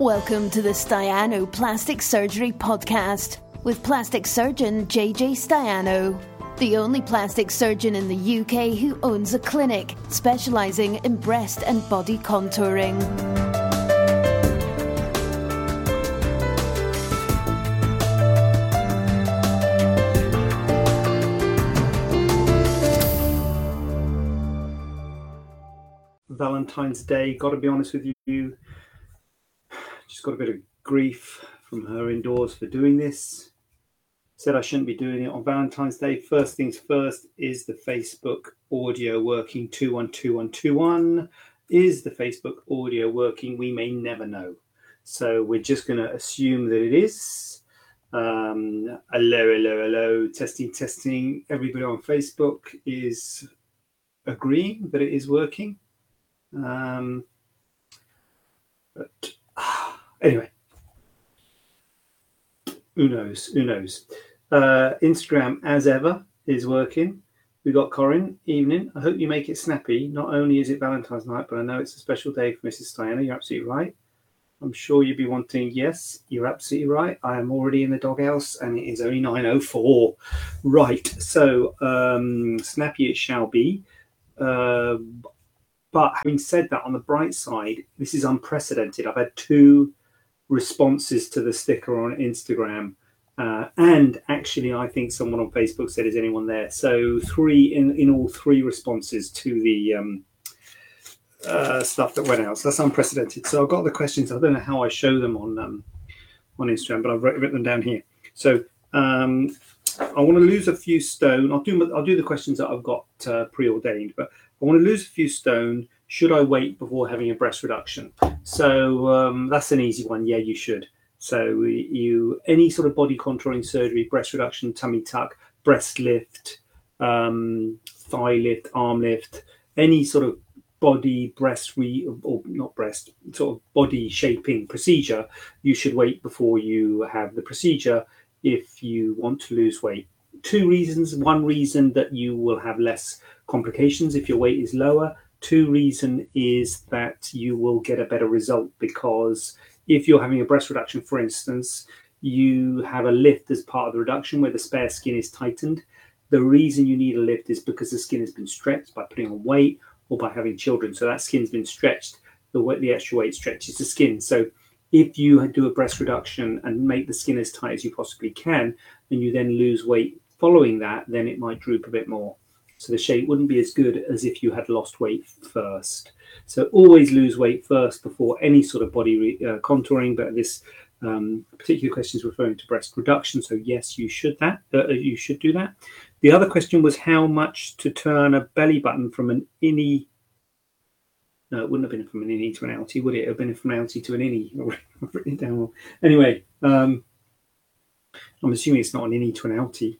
Welcome to the Staiano Plastic Surgery Podcast with plastic surgeon JJ Staiano, the only plastic surgeon in the UK who owns a clinic specialising in breast and body contouring. Valentine's Day. Got to be honest with you, got a bit of grief from her indoors for doing this. Said I shouldn't be doing it on Valentine's Day. First things first, is the Facebook audio working? 212121. Is the Facebook audio working? We may never know. So we're just going to assume that it is. Um, hello, hello, hello. Testing, testing. Everybody on Facebook is agreeing that it is working. Um, but anyway, who knows? Who knows? Uh, Instagram, as ever, is working. We got Corin. Evening. I hope you make it snappy. Not only is it Valentine's night, but I know it's a special day for Mrs. Diana. You're absolutely right. I'm sure you'd be wanting. Yes, you're absolutely right. I am already in the doghouse, and it is only 9:04. Right. So um, snappy it shall be. Uh, but having said that, on the bright side, this is unprecedented. I've had two responses to the sticker on Instagram. Uh, and actually, I think someone on Facebook said, "Is anyone there?" So three in in all three responses to the um, uh, stuff that went out. So that's unprecedented. So I've got the questions. I don't know how I show them on um, on Instagram, but I've written them down here. So um, I want to lose a few stone. I'll do I'll do the questions that I've got uh, preordained, but I want to lose a few stone. Should I wait before having a breast reduction? So um, that's an easy one. Yeah, you should. So you any sort of body contouring surgery, breast reduction, tummy tuck, breast lift, um, thigh lift, arm lift, any sort of body breast re or not breast sort of body shaping procedure, you should wait before you have the procedure if you want to lose weight. Two reasons. One reason that you will have less complications if your weight is lower. Two reason is that you will get a better result because if you're having a breast reduction, for instance, you have a lift as part of the reduction where the spare skin is tightened. The reason you need a lift is because the skin has been stretched by putting on weight or by having children. So that skin's been stretched. The weight, the extra weight stretches the skin. So if you do a breast reduction and make the skin as tight as you possibly can, and you then lose weight following that, then it might droop a bit more. So the shape wouldn't be as good as if you had lost weight first. So always lose weight first before any sort of body re- uh, contouring. But this um, particular question is referring to breast reduction. So yes, you should that. Uh, you should do that. The other question was how much to turn a belly button from an innie. No, it wouldn't have been from an innie to an outie, would it? It have been from an outie to an innie. I've written it down. Wrong. Anyway, um, I'm assuming it's not an innie to an outie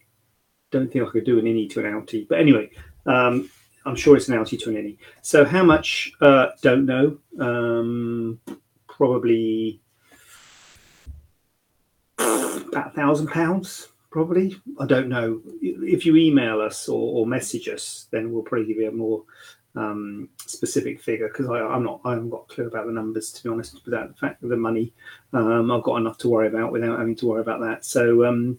don't think I could do an innie to an outie. But anyway, um, I'm sure it's an outie to an innie. So how much? Uh, don't know. Um, probably about a thousand pounds. Probably. I don't know. If you email us or, or message us, then we'll probably give you a more um, specific figure because I'm not. I haven't got a clue about the numbers to be honest. Without the fact of the money, um, I've got enough to worry about without having to worry about that. So um,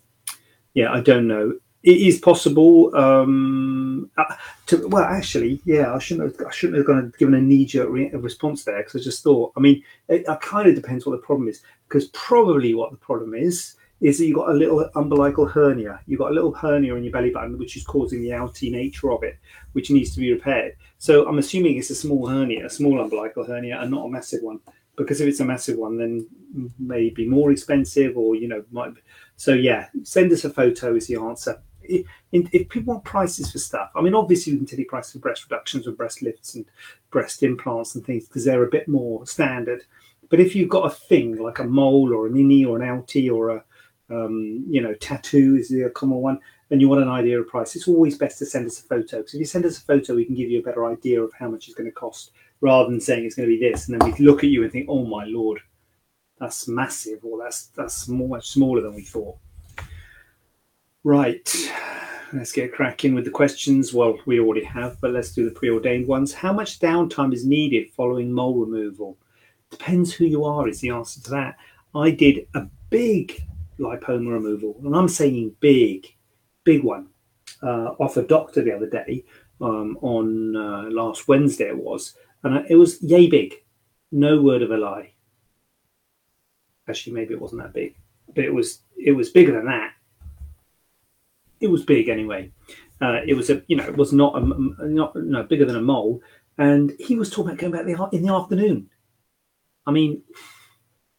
yeah, I don't know it is possible um, uh, to well actually yeah i shouldn't have i shouldn't have gone given a knee-jerk re- response there because i just thought i mean it, it kind of depends what the problem is because probably what the problem is is that you've got a little umbilical hernia. You've got a little hernia in your belly button which is causing the outy nature of it which needs to be repaired. So i'm assuming it's a small hernia a small umbilical hernia and not a massive one because if it's a massive one then maybe more expensive or you know might so yeah send us a photo is the answer if, people want prices for stuff, I mean, obviously we can tell you prices for breast reductions and breast lifts and breast implants and things because they're a bit more standard. But if you've got a thing like a mole or an innie or an outie or a um, you know tattoo is the common one, and you want an idea of price, it's always best to send us a photo. Because if you send us a photo, we can give you a better idea of how much it's going to cost, rather than saying it's going to be this, and then we look at you and think, oh my lord, that's massive, or that's that's much smaller than we thought. Right, let's get cracking with the questions. Well, we already have, but let's do the preordained ones. How much downtime is needed following mole removal? Depends who you are, is the answer to that. I did a big lipoma removal, and I'm saying big, big one, uh, off a doctor the other day um, on uh, last Wednesday, it was, and it was yay big. No word of a lie. Actually, maybe it wasn't that big, but it was it was bigger than that. It was big anyway. Uh, it was a you know it was not a not no bigger than a mole, and he was talking about going back in the afternoon. I mean,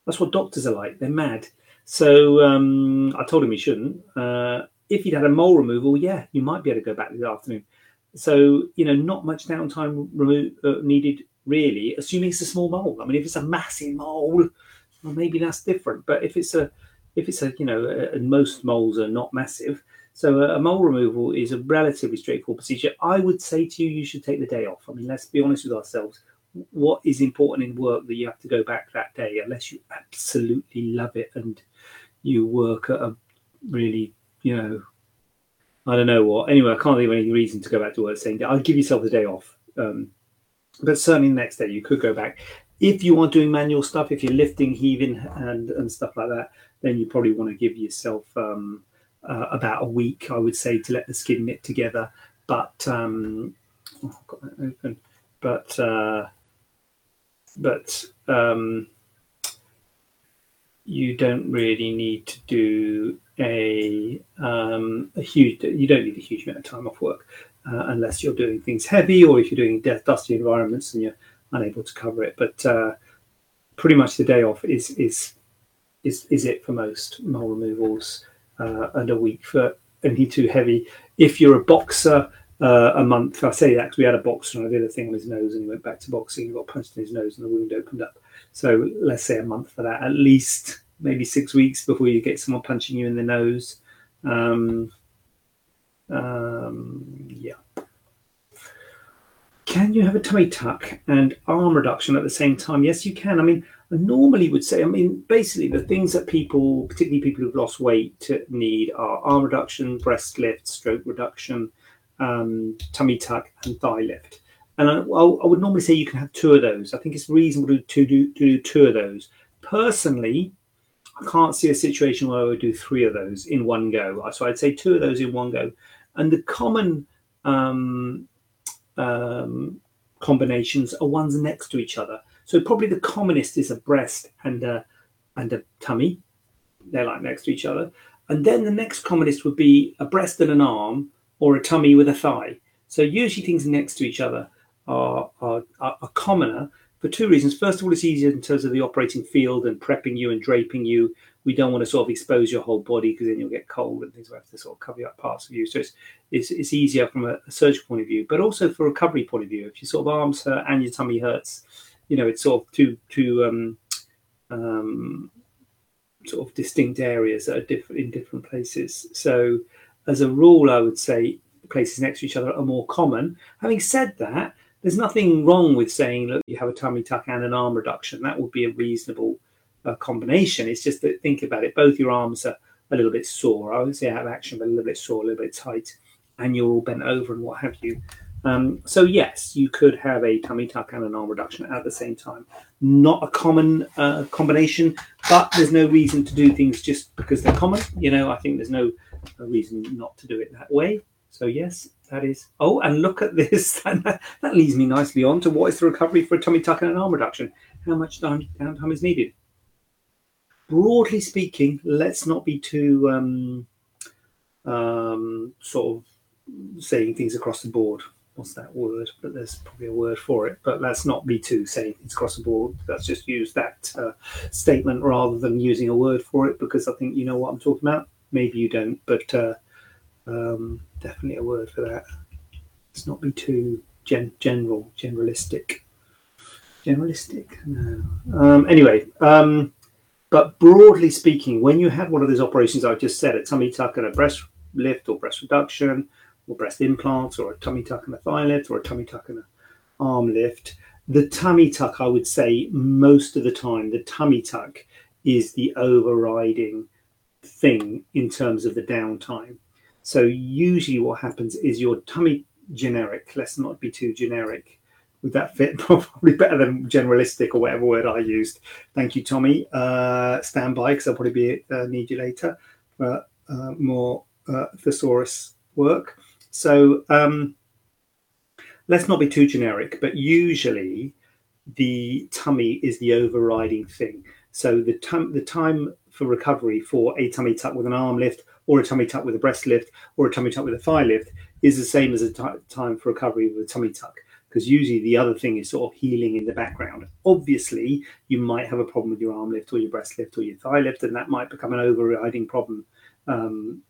that's what doctors are like. They're mad. So um, I told him he shouldn't. Uh, if he'd had a mole removal, yeah, you might be able to go back in the afternoon. So you know, not much downtime remo- uh, needed really, assuming it's a small mole. I mean, if it's a massive mole, well, maybe that's different. But if it's a if it's a you know, and most moles are not massive, so a, mole removal is a relatively straightforward procedure. I would say to you, you should take the day off. I mean, let's be honest with ourselves. What is important in work that you have to go back that day, unless you absolutely love it and you work at a really, you know, I don't know what. Anyway, I can't think of any reason to go back to work saying that. I'll give yourself a day off. Um, but certainly the next day you could go back. If you are doing manual stuff, if you're lifting, heaving, and and stuff like that, then you probably want to give yourself um, uh, about a week, I would say, to let the skin knit together. But um, oh, got that open. But uh, but um, you don't really need to do a um, a huge. You don't need a huge amount of time off work uh, unless you're doing things heavy or if you're doing dusty environments and you're unable to cover it. But uh, pretty much the day off is is is is it for most mole removals uh, and a week for anything too heavy. If you're a boxer, uh, a month. I say that because we had a boxer and I did a thing on his nose and he went back to boxing. He got punched in his nose and the wound opened up. So let's say a month for that, at least maybe six weeks before you get someone punching you in the nose. Um, um, yeah. Can you have a tummy tuck and arm reduction at the same time? Yes, you can. I mean, I normally would say, I mean, basically the things that people, particularly people who've lost weight, need are arm reduction, breast lift, stroke reduction, um, tummy tuck, and thigh lift. And I, I, would normally say you can have two of those. I think it's reasonable to do, to do two of those. Personally, I can't see a situation where I would do three of those in one go. So I'd say two of those in one go. And the common um, um, combinations are ones next to each other. So probably the commonest is a breast and a and a tummy. They're like next to each other. And then the next commonest would be a breast and an arm or a tummy with a thigh. So usually things next to each other are, are, are commoner for two reasons. First of all, it's easier in terms of the operating field and prepping you and draping you. We don't want to sort of expose your whole body because then you'll get cold and things. We have to sort of cover up parts of you. So it's it's, it's easier from a, a, surgical point of view, but also for recovery point of view. If your sort of arms hurt and your tummy hurts, you know, it's sort of two two um, um, sort of distinct areas that are different in different places. So as a rule, I would say places next to each other are more common. Having said that, there's nothing wrong with saying, look, you have a tummy tuck and an arm reduction. That would be a reasonable uh, combination. It's just that think about it, both your arms are a little bit sore. I would say have action, but a little bit sore, a little bit tight, and you're all bent over and what have you. Um, so yes, you could have a tummy tuck and an arm reduction at the same time. Not a common uh, combination, but there's no reason to do things just because they're common. You know, I think there's no reason not to do it that way. So yes, that is. Oh, and look at this. that, leads me nicely on to what is the recovery for a tummy tuck and an arm reduction? How much time, downtime is needed? Broadly speaking, let's not be too um, um, sort of saying things across the board. What's that word? But there's probably a word for it. But let's not be too saying it's across the board. Let's just use that uh, statement rather than using a word for it because I think you know what I'm talking about. Maybe you don't, but uh, um, definitely a word for that. Let's not be too gen- general, generalistic. Generalistic? No. Um, anyway, um, but broadly speaking, when you have one of those operations I've just said, a tummy tuck and a breast lift or breast reduction, or breast implants, or a tummy tuck and a thigh lift, or a tummy tuck and an arm lift, the tummy tuck, I would say, most of the time, the tummy tuck is the overriding thing in terms of the downtime. So usually what happens is your tummy generic, let's not be too generic would that fit? Probably better than generalistic or whatever word I used. Thank you, Tommy. Uh, stand by because I'll probably be uh, need you later for uh, more uh, thesaurus work. So um, let's not be too generic, but usually the tummy is the overriding thing. So the, the time for recovery for a tummy tuck with an arm lift or a tummy tuck with a breast lift or a tummy tuck with a thigh lift is the same as a time for recovery with a tummy tuck because usually the other thing is sort of healing in the background. Obviously, you might have a problem with your arm lift or your breast lift or your thigh lift, and that might become an overriding problem um,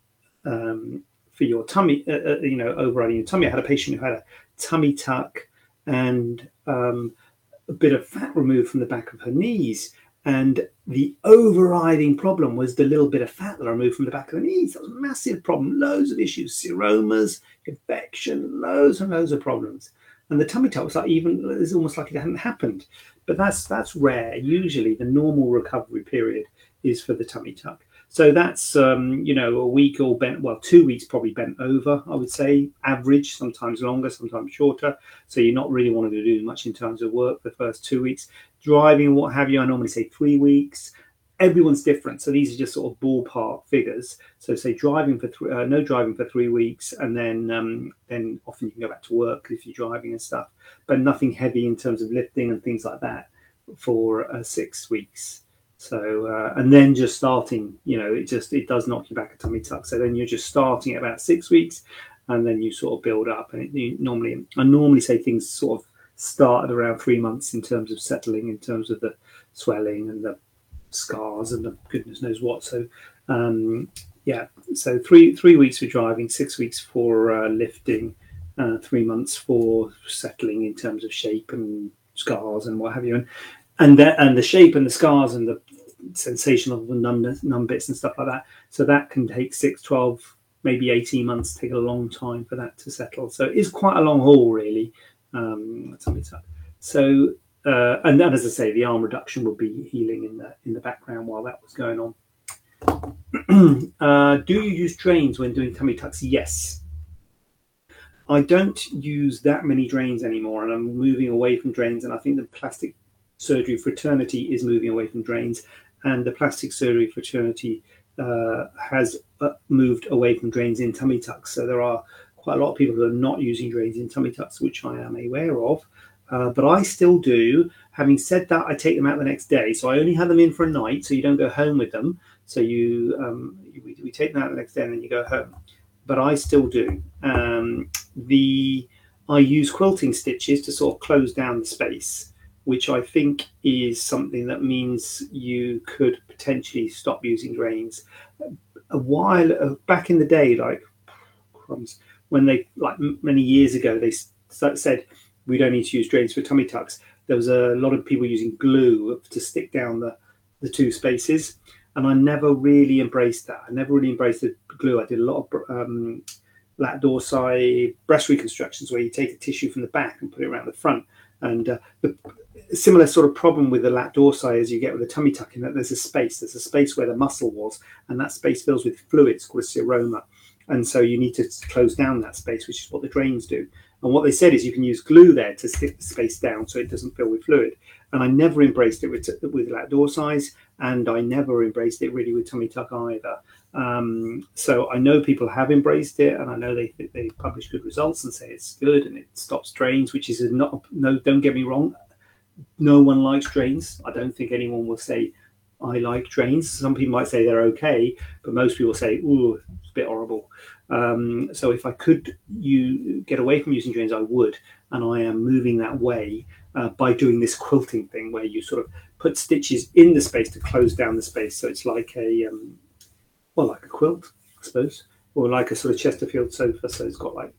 um, for your tummy, uh, uh, you know, overriding your tummy. I had a patient who had a tummy tuck and um, a bit of fat removed from the back of her knees. And the overriding problem was the little bit of fat that I removed from the back of the knees. That was a massive problem. Loads of issues, seromas, infection, loads and loads of problems. And the tummy tuck was like even it's almost like it hadn't happened. But that's that's rare. Usually the normal recovery period is for the tummy tuck. So that's um, you know a week or bent, well, two weeks probably bent over. I would say average, sometimes longer, sometimes shorter. So you're not really wanting to do much in terms of work the first two weeks. Driving, what have you? I normally say three weeks. Everyone's different, so these are just sort of ballpark figures. So say driving for th- uh, no driving for three weeks, and then um, then often you can go back to work if you're driving and stuff, but nothing heavy in terms of lifting and things like that for uh, six weeks. So uh, and then just starting, you know, it just it does knock you back a tummy tuck. So then you're just starting at about six weeks, and then you sort of build up. And it, normally, I normally say things sort of start at around three months in terms of settling, in terms of the swelling and the scars and the goodness knows what. So um, yeah, so three three weeks for driving, six weeks for uh, lifting, uh, three months for settling in terms of shape and scars and what have you. And and the, and the shape and the scars and the sensation of the numb, numb bits and stuff like that. So that can take 6, 12, maybe 18 months, take a long time for that to settle. So it is quite a long haul, really. Um, so, uh, and then, as I say, the arm reduction would be healing in the in the background while that was going on. uh, do you use drains when doing tummy tucks? Yes. I don't use that many drains anymore, and I'm moving away from drains. And I think the plastic surgery fraternity is moving away from drains, and the plastic surgery fraternity uh, has uh, moved away from drains in tummy tucks. So there are quite a lot of people who are not using drains in tummy tucks, which I am aware of. Uh, but I still do. Having said that, I take them out the next day. So I only have them in for a night, so you don't go home with them. So you, um, we, we, take them out the next day and then you go home. But I still do. Um, the I use quilting stitches to sort of close down the space which I think is something that means you could potentially stop using drains. A while uh, back in the day, like crumbs, when they like many years ago, they said we don't need to use drains for tummy tucks. There was a lot of people using glue to stick down the the two spaces, and I never really embraced that. I never really embraced the glue. I did a lot of um, lat dorsi breast reconstructions where you take a tissue from the back and put it around the front. And uh, the, similar sort of problem with the lat dorsi as you get with the tummy tuck in that there's a space. There's a space where the muscle was, and that space fills with fluids called seroma. And so you need to close down that space, which is what the drains do. And what they said is you can use glue there to stick the space down so it doesn't fill with fluid. And I never embraced it with, with lat dorsi, and I never embraced it really with tummy tuck either. Um, so I know people have embraced it, and I know they they publish good results and say it's good and it stops drains, which is not no. Don't get me wrong, no one likes drains. I don't think anyone will say I like drains. Some people might say they're okay, but most people say, "Ooh, it's a bit horrible." Um, so if I could you get away from using drains, I would, and I am moving that way uh, by doing this quilting thing, where you sort of put stitches in the space to close down the space. So it's like a um, well, like a quilt, I suppose, or like a sort of Chesterfield sofa. So it's got like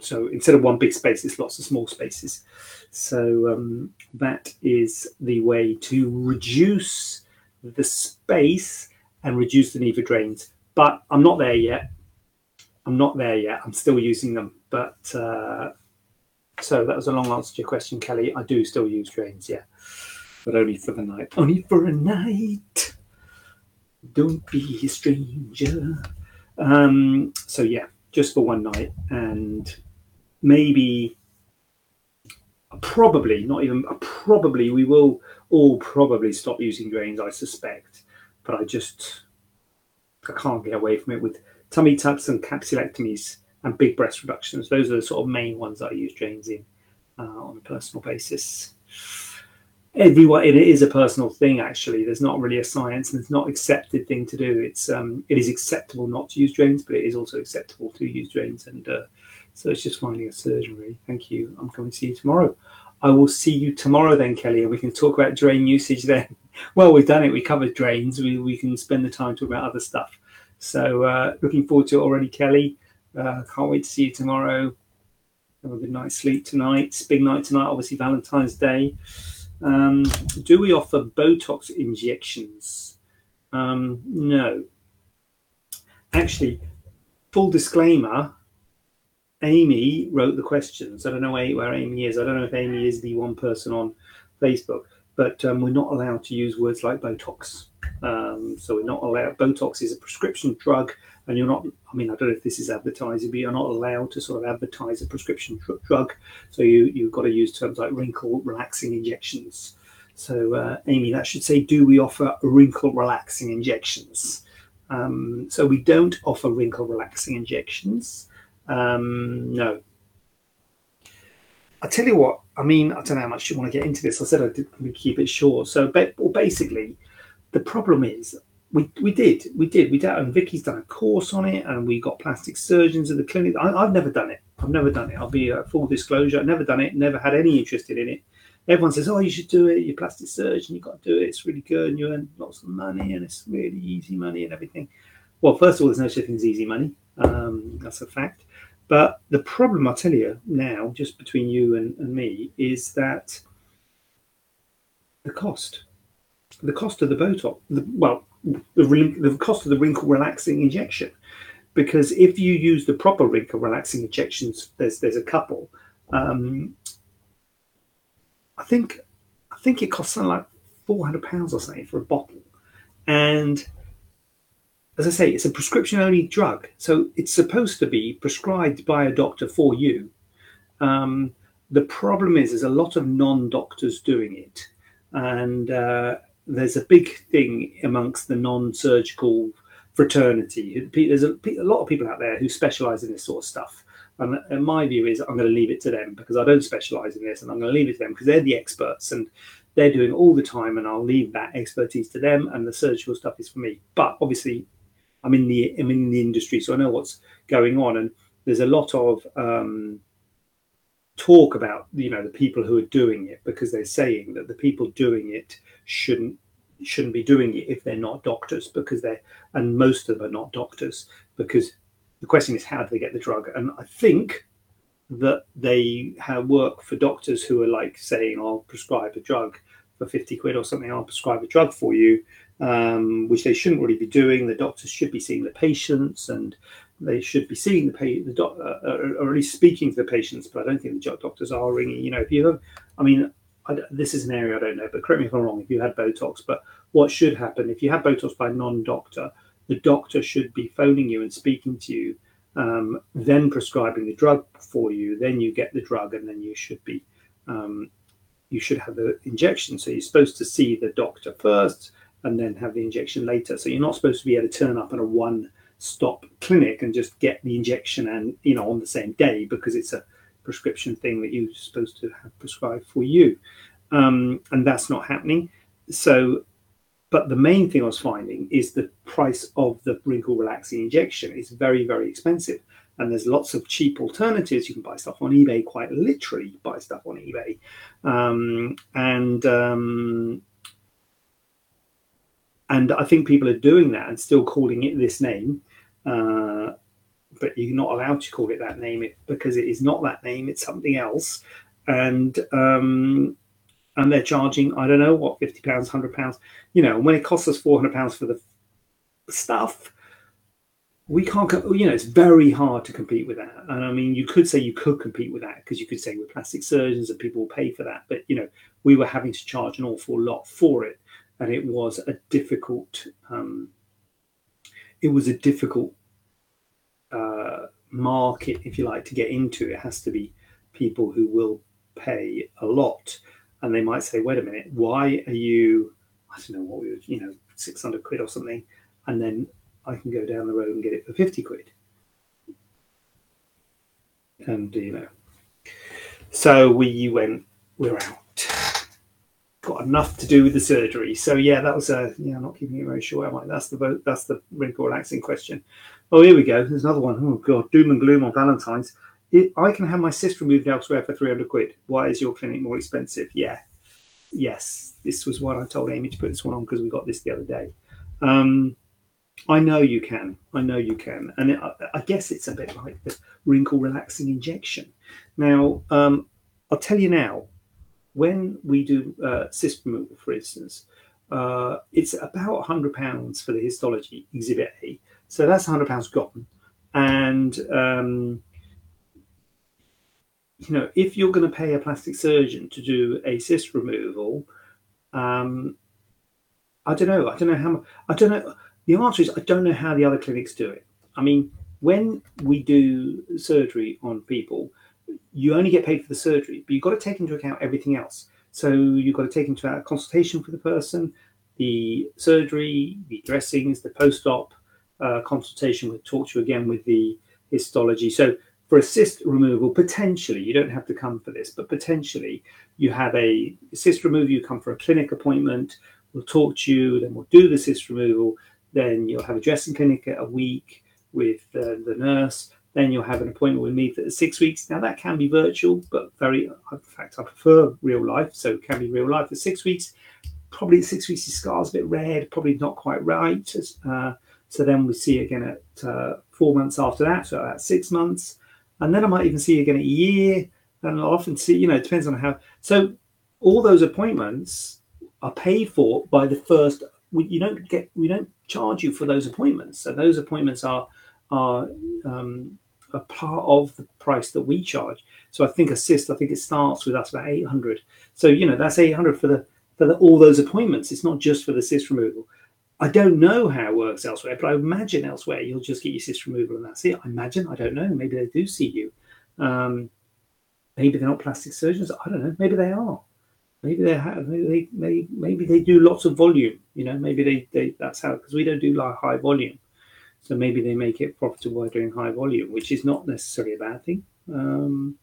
so instead of one big space, it's lots of small spaces. So um, that is the way to reduce the space and reduce the need for drains. But I'm not there yet. I'm not there yet. I'm still using them. But uh, so that was a long answer to your question, Kelly. I do still use drains, yeah, but only for the night. Only for a night. Don't be a stranger. Um, so yeah, just for one night, and maybe probably not even probably we will all probably stop using drains. I suspect, but I just I can't get away from it with tummy tucks and capsulectomies and big breast reductions. Those are the sort of main ones I use drains in uh, on a personal basis. Everyone, it is a personal thing. Actually, there's not really a science, and it's not accepted thing to do. It's um, it is acceptable not to use drains, but it is also acceptable to use drains, and uh, so it's just finding a surgeon. Really, thank you. I'm coming to see you tomorrow. I will see you tomorrow then, Kelly, and we can talk about drain usage then. well, we've done it. We covered drains. We we can spend the time talking about other stuff. So uh, looking forward to it already, Kelly. Uh, can't wait to see you tomorrow. Have a good night's sleep tonight. It's big night tonight, obviously Valentine's Day. Um, do we offer Botox injections? Um, no. Actually, full disclaimer, Amy wrote the questions. I don't know where Amy is. I don't know if Amy is the one person on Facebook, but um, we're not allowed to use words like Botox. Um, so we're not allowed. Botox is a prescription drug, and you're not. I mean, I don't know if this is advertising, but you're not allowed to sort of advertise a prescription tr- drug. So you you've got to use terms like wrinkle relaxing injections. So uh, Amy, that should say, do we offer wrinkle relaxing injections? Um, so we don't offer wrinkle relaxing injections. Um, no. I tell you what. I mean, I don't know how much you want to get into this. I said I'd keep it short. So, well, basically, the problem is we, we did we did we did and Vicky's done a course on it and we got plastic surgeons at the clinic. I, have never done it. I've never done it. I'll be a full disclosure. I've never done it. Never had any interest in it. Everyone says, "Oh, you should do it. You're plastic surgeon. You've got to do it. It's really good, and you earn lots of money, and it's really easy money and everything." Well, first of all, there's no such thing as easy money. Um, that's a fact. But the problem, I'll tell you now, just between you and, and me, is that the cost the cost of the Botox, the, well, the, the cost of the wrinkle relaxing injection. Because if you use the proper wrinkle relaxing injections, there's there's a couple. Um, I think I think it costs something like four hundred pounds or something for a bottle, and as I say, it's a prescription only drug, so it's supposed to be prescribed by a doctor for you. Um, the problem is, there's a lot of non doctors doing it, and uh, there's a big thing amongst the non-surgical fraternity. There's a, a lot of people out there who specialize in this sort of stuff. And, and my view is I'm going to leave it to them because I don't specialize in this and I'm going to leave it to them because they're the experts and they're doing all the time and I'll leave that expertise to them and the surgical stuff is for me. But obviously I'm in the I'm in the industry so I know what's going on. And there's a lot of um, talk about you know the people who are doing it because they're saying that the people doing it shouldn't shouldn't be doing it if they're not doctors because they're and most of them are not doctors because the question is how do they get the drug? And i think that they have work for doctors who are like saying i'll prescribe a drug for 50 quid or something. I'll prescribe a drug for you um, which they shouldn't really be doing the doctors should be seeing the patients and they should be seeing the patient, the doc, uh, uh, or at least speaking to the patients. But I don't think the doctors are ringing. You know, if you have, I mean, I, this is an area I don't know, but correct me if I'm wrong. If you had Botox, but what should happen if you have Botox by non-doctor, the doctor should be phoning you and speaking to you, um, then prescribing the drug for you. Then you get the drug, and then you should be, um, you should have the injection. So you're supposed to see the doctor first, and then have the injection later. So you're not supposed to be able to turn up at a one stop clinic and just get the injection and you know on the same day because it's a prescription thing that you're supposed to have prescribed for you. Um, and that's not happening. So but the main thing i was finding is the price of the wrinkle relaxing injection is very very expensive. And there's lots of cheap alternatives. You can buy stuff on ebay quite literally buy stuff on ebay. Um, and um, and I think people are doing that and still calling it this name uh, but you're not allowed to call it that name because it is not that name; it's something else. And um, and they're charging I don't know what fifty pounds, hundred pounds. You know, when it costs us four hundred pounds for the stuff, we can't. You know, it's very hard to compete with that. And I mean, you could say you could compete with that because you could say we're plastic surgeons and people will pay for that. But you know, we were having to charge an awful lot for it, and it was a difficult. Um, it was a difficult uh, market, if you like, to get into. It has to be people who will pay a lot, and they might say, "Wait a minute, why are you? I don't know what we would, you know, six hundred quid or something," and then I can go down the road and get it for fifty quid, and you know, so we went, we're out. Got enough to do with the surgery, so yeah, that was a yeah. I'm not keeping it very short, am I? That's the vote. that's the wrinkle relaxing question. Oh, here we go. There's another one. Oh god, doom and gloom on Valentine's. It, I can have my cyst removed elsewhere for 300 quid. Why is your clinic more expensive? Yeah. Yes. This was what I told Amy to put this one on because we got this the other day. Um, I know you can. I know you can. And it, I guess it's a bit like the wrinkle relaxing injection. Now, um, I'll tell you now, when we do uh, cyst removal, for instance, uh, it's about £100 for the histology exhibit A. So that's £100 gone. And um, you know, if you're going to pay a plastic surgeon to do a cyst removal, um, I don't know. I don't know how. much. I don't know. The answer is I don't know how the other clinics do it. I mean, when we do surgery on people, you only get paid for the surgery, but you've got to take into account everything else. So you've got to take into account consultation for the person, the surgery, the dressings, the post-op uh, consultation. We'll talk to you again with the histology. So for a cyst removal, potentially, you don't have to come for this, but potentially you have a cyst removal, you come for a clinic appointment, we'll talk to you, then we'll do the cyst removal, then you'll have a dressing clinic a week with uh, the nurse, then you'll have an appointment with me for six weeks. Now that can be virtual, but very, in fact, I prefer real life, so it can be real life for six weeks. Probably six weeks, your scar's a bit red, probably not quite right. Uh, so then we see again at uh, four months after that, so at six months and then I might even see you again a year. And I'll often see, you know, it depends on how. So all those appointments are paid for by the first. We, you don't get, we don't charge you for those appointments. So those appointments are are um, a part of the price that we charge. So I think assist, I think it starts with us about 800. So you know that's 800 for the for the, all those appointments. It's not just for the cyst removal. I don't know how it works elsewhere, but I imagine elsewhere you'll just get your cyst removal and that's it. I imagine. I don't know. Maybe they do see you. Um, maybe they're not plastic surgeons. I don't know. Maybe they are. Maybe they have. Maybe they maybe, maybe they do lots of volume. You know, maybe they, they that's how because we don't do like high volume. So maybe they make it profitable by doing high volume, which is not necessarily a bad thing. Um,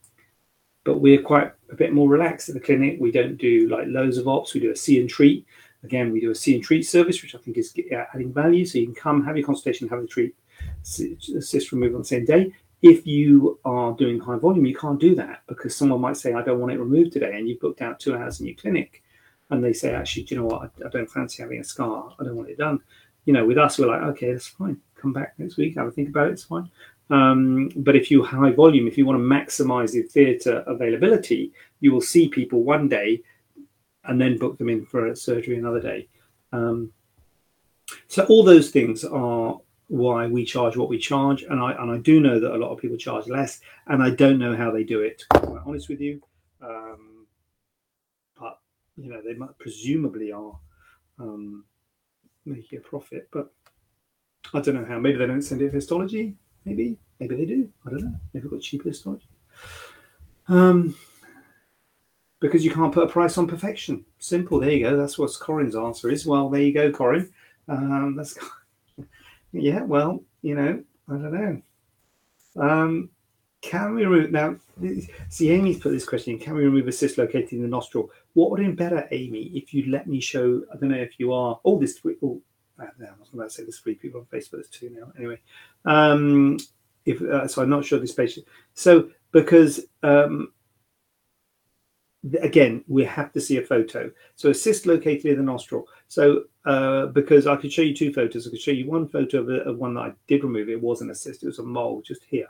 but we're quite a bit more relaxed at the clinic. We don't do like loads of ops. We do a see and treat. Again, we do a see and treat service, which I think is adding value. So you can come, have your consultation, have the treat, cyst removal on the same day. If you are doing high volume, you can't do that because someone might say, I don't want it removed today, and you've booked out two hours in your clinic. And they say, actually, do you know what? I, I don't fancy having a scar. I don't want it done. You know, with us, we're like, okay, that's fine. Come back next week, have a think about it. It's fine. Um, but if you high volume, if you want to maximize the theatre availability, you will see people one day and then book them in for a surgery another day. Um, so all those things are why we charge what we charge, and I and I do know that a lot of people charge less, and I don't know how they do it. To be quite honest with you, um, but you know they might, presumably are um, making a profit, but I don't know how. Maybe they don't send it for histology. Maybe maybe they do. I don't know. Maybe they've got cheaper histology. Um, because you can't put a price on perfection. Simple. There you go. That's what Corin's answer is. Well, there you go, Corin. Um, that's yeah. Well, you know, I don't know. Um, can we remove now? See, Amy's put this question. Can we remove a cyst located in the nostril? What would been better, Amy, if you'd let me show? I don't know if you are. Oh, this. Oh, I was about to say there's three people on Facebook. There's two now. Anyway, um, if uh, so, I'm not sure this patient. So because um, again, we have to see a photo. So a cyst located in the nostril. So uh, because I could show you two photos, I could show you one photo of, a, of one that I did remove. It wasn't a cyst; it was a mole just here.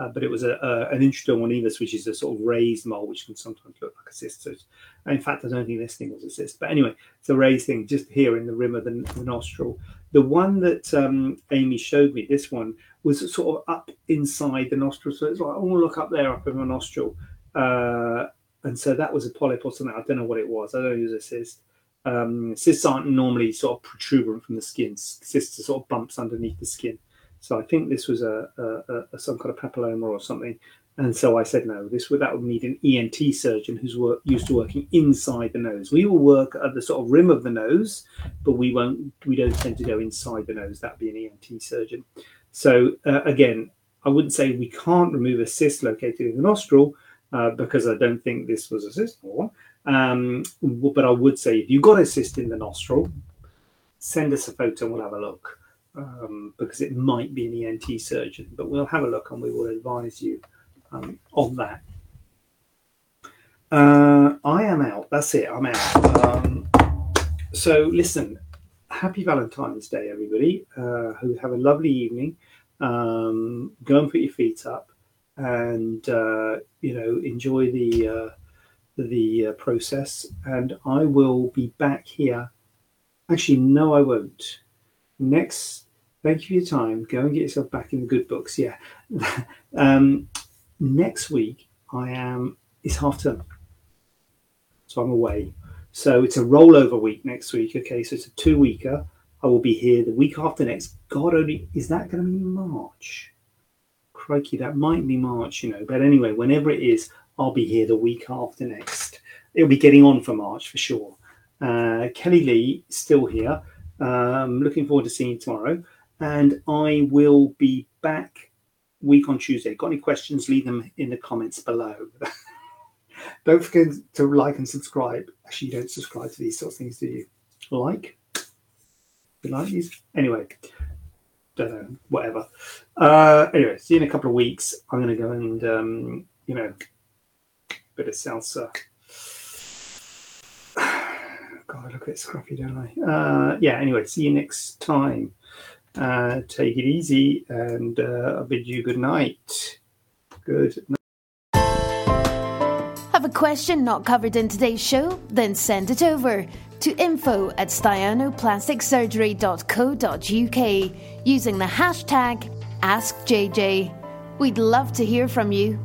Uh, but it was a, a, an intradermal nevus, which is a sort of raised mole, which can sometimes look like a cyst. So in fact, I don't think this thing was a cyst. But anyway, it's a raised thing just here in the rim of the, the nostril. The one that um, Amy showed me, this one, was sort of up inside the nostril. So it's like, oh, look up there, up in my nostril. Uh, and so that was a polyp or something. I don't know what it was. I don't use a cyst. Um, cysts aren't normally sort of protuberant from the skin. Cysts are sort of bumps underneath the skin. So I think this was a, a, a some kind of papilloma or something. And so I said, no, this would that would need an ENT surgeon who's work, used to working inside the nose. We will work at the sort of rim of the nose, but we won't. We don't tend to go inside the nose. That'd be an ENT surgeon. So uh, again, I wouldn't say we can't remove a cyst located in the nostril uh, because I don't think this was a cyst one. Um, but I would say if you've got a cyst in the nostril, send us a photo and we'll have a look um, because it might be an ENT surgeon. But we'll have a look and we will advise you um, on that. Uh, I am out. That's it. I'm out. Um, so listen, happy Valentine's Day, everybody. Uh, who have a lovely evening. Um, go and put your feet up, and uh, you know enjoy the uh, the uh, process. And I will be back here. Actually, no, I won't. Next, thank you for your time. Go and get yourself back in the good books. Yeah. um, next week, I am. It's half term, so I'm away. So it's a rollover week next week. Okay, so it's a two weeker. I will be here the week after next. God only is that going to be March? Crikey, that might be March, you know. But anyway, whenever it is, I'll be here the week after next. It'll be getting on for March for sure. Uh, Kelly Lee still here. Um, looking forward to seeing you tomorrow, and I will be back week on Tuesday. Got any questions? Leave them in the comments below. don't forget to like and subscribe. Actually, you don't subscribe to these sorts of things, do you? Like? You like these? Anyway, don't know, whatever. Uh, anyway, see you in a couple of weeks. I'm going to go and, um, you know, bit of salsa. God, I look a bit scruffy, don't I? Uh, yeah, anyway, see you next time. Uh, take it easy and uh, I bid you good night. Good night. Have a question not covered in today's show? Then send it over to info at staianoplasticsurgery.co.uk using the hashtag AskJJ. We'd love to hear from you.